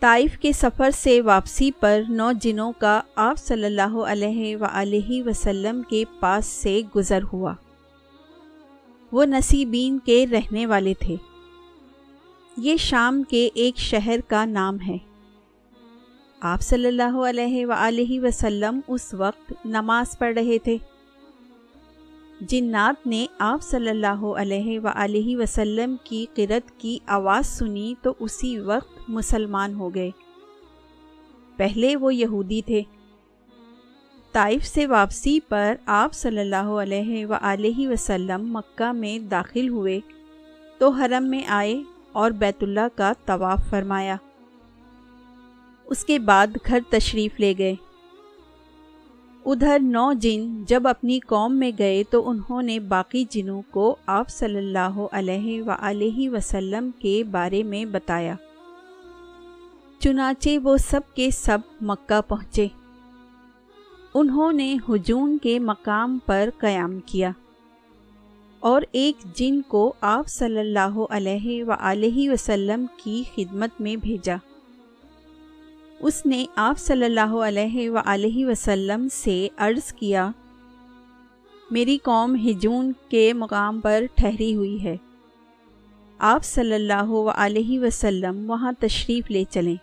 طائف کے سفر سے واپسی پر نو جنوں کا آپ صلی اللہ علیہ وآلہ وسلم کے پاس سے گزر ہوا۔ وہ نصیبین کے رہنے والے تھے۔ یہ شام کے ایک شہر کا نام ہے۔ آپ صلی اللہ علیہ وآلہ وسلم اس وقت نماز پڑھ رہے تھے۔ جنات نے آپ صلی اللہ علیہ وآلہ وسلم کی قرت کی آواز سنی تو اسی وقت مسلمان ہو گئے۔ پہلے وہ یہودی تھے۔ طائف سے واپسی پر آپ صلی اللہ علیہ وآلہ وسلم مکہ میں داخل ہوئے تو حرم میں آئے اور بیت اللہ کا طواف فرمایا۔ اس کے بعد گھر تشریف لے گئے۔ ادھر نو جن جب اپنی قوم میں گئے تو انہوں نے باقی جنوں کو آپ صلی اللہ علیہ وآلہ وسلم کے بارے میں بتایا۔ چنانچہ وہ سب کے سب مکہ پہنچے۔ انہوں نے ہجون کے مقام پر قیام کیا۔ اور ایک جن کو آپ صلی اللہ علیہ وآلہ وسلم کی خدمت میں بھیجا۔ اس نے آپ صلی اللہ علیہ وآلہ وسلم سے عرض کیا، میری قوم ہجون کے مقام پر ٹھہری ہوئی ہے۔ آپ صلی اللہ علیہ وسلم وہاں تشریف لے چلیں۔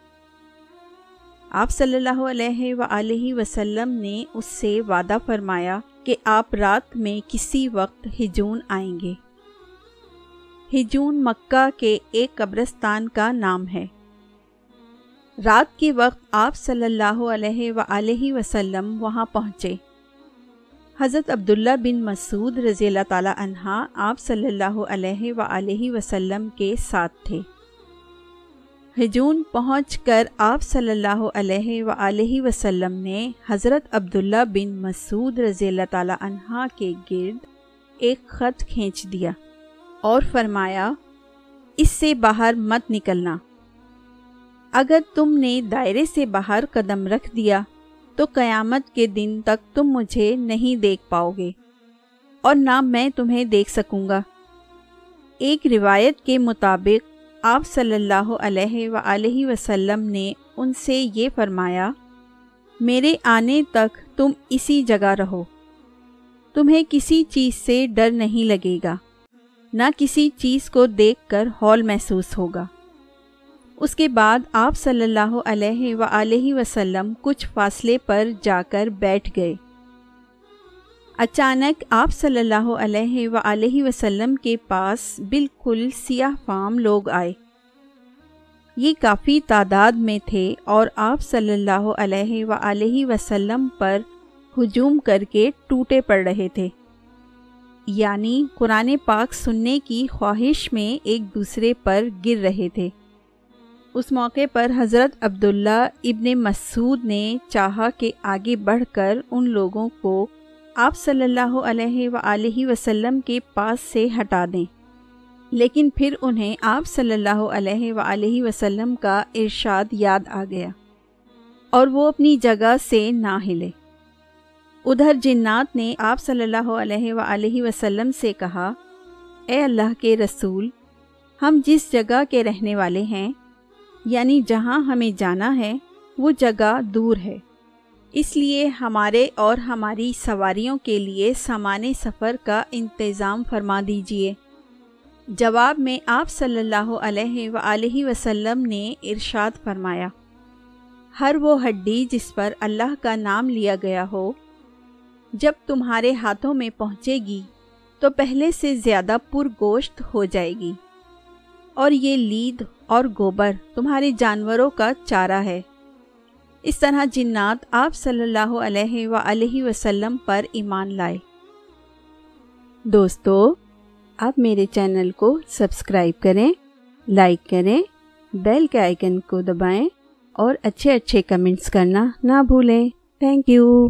آپ صلی اللہ علیہ وآلہ وسلم نے اس سے وعدہ فرمایا کہ آپ رات میں کسی وقت ہجون آئیں گے۔ ہجون مکہ کے ایک قبرستان کا نام ہے۔ رات کے وقت آپ صلی اللہ علیہ وآلہ وسلم وہاں پہنچے۔ حضرت عبداللہ بن مسعود رضی اللہ تعالیٰ عنہ آپ صلی اللہ علیہ وآلہ وسلم کے ساتھ تھے۔ ہجون پہنچ کر آپ صلی اللہ علیہ وآلہ وسلم نے حضرت عبداللہ بن مسعود رضی اللہ تعالیٰ عنہ کے گرد ایک خط کھینچ دیا اور فرمایا، اس سے باہر مت نکلنا۔ اگر تم نے دائرے سے باہر قدم رکھ دیا تو قیامت کے دن تک تم مجھے نہیں دیکھ پاؤ گے اور نہ میں تمہیں دیکھ سکوں گا۔ ایک روایت کے مطابق آپ صلی اللہ علیہ وآلہ وسلم نے ان سے یہ فرمایا، میرے آنے تک تم اسی جگہ رہو۔ تمہیں کسی چیز سے ڈر نہیں لگے گا، نہ کسی چیز کو دیکھ کر ہال محسوس ہوگا۔ اس کے بعد آپ صلی اللہ علیہ وآلہ وسلم کچھ فاصلے پر جا کر بیٹھ گئے۔ اچانک آپ صلی اللہ علیہ وآلہ وسلم کے پاس بالکل سیاہ فام لوگ آئے۔ یہ کافی تعداد میں تھے اور آپ صلی اللہ علیہ وآلہ وسلم پر ہجوم کر کے ٹوٹے پڑ رہے تھے۔ یعنی قرآن پاک سننے کی خواہش میں ایک دوسرے پر گر رہے تھے۔ اس موقع پر حضرت عبداللہ ابن مسعود نے چاہا کہ آگے بڑھ کر ان لوگوں کو آپ صلی اللہ علیہ وآلہ وسلم کے پاس سے ہٹا دیں۔ لیکن پھر انہیں آپ صلی اللہ علیہ وآلہ وسلم کا ارشاد یاد آ گیا اور وہ اپنی جگہ سے نہ ہلے۔ ادھر جنات نے آپ صلی اللہ علیہ وآلہ وسلم سے کہا، اے اللہ کے رسول، ہم جس جگہ کے رہنے والے ہیں یعنی جہاں ہمیں جانا ہے، وہ جگہ دور ہے۔ اس لیے ہمارے اور ہماری سواریوں کے لیے سامان سفر کا انتظام فرما دیجیے جواب میں آپ صلی اللہ علیہ وآلہ وسلم نے ارشاد فرمایا، ہر وہ ہڈی جس پر اللہ کا نام لیا گیا ہو، جب تمہارے ہاتھوں میں پہنچے گی، تو پہلے سے زیادہ پرگوشت ہو جائے گی۔ اور یہ لید اور گوبر تمہارے جانوروں کا چارہ ہے۔ اس طرح جنات آپ صلی اللہ علیہ وآلہ وسلم پر ایمان لائے۔ دوستو آپ میرے چینل کو سبسکرائب کریں، لائک کریں، بیل کے آئیکن کو دبائیں اور اچھے اچھے کمنٹس کرنا نہ بھولیں۔ Thank you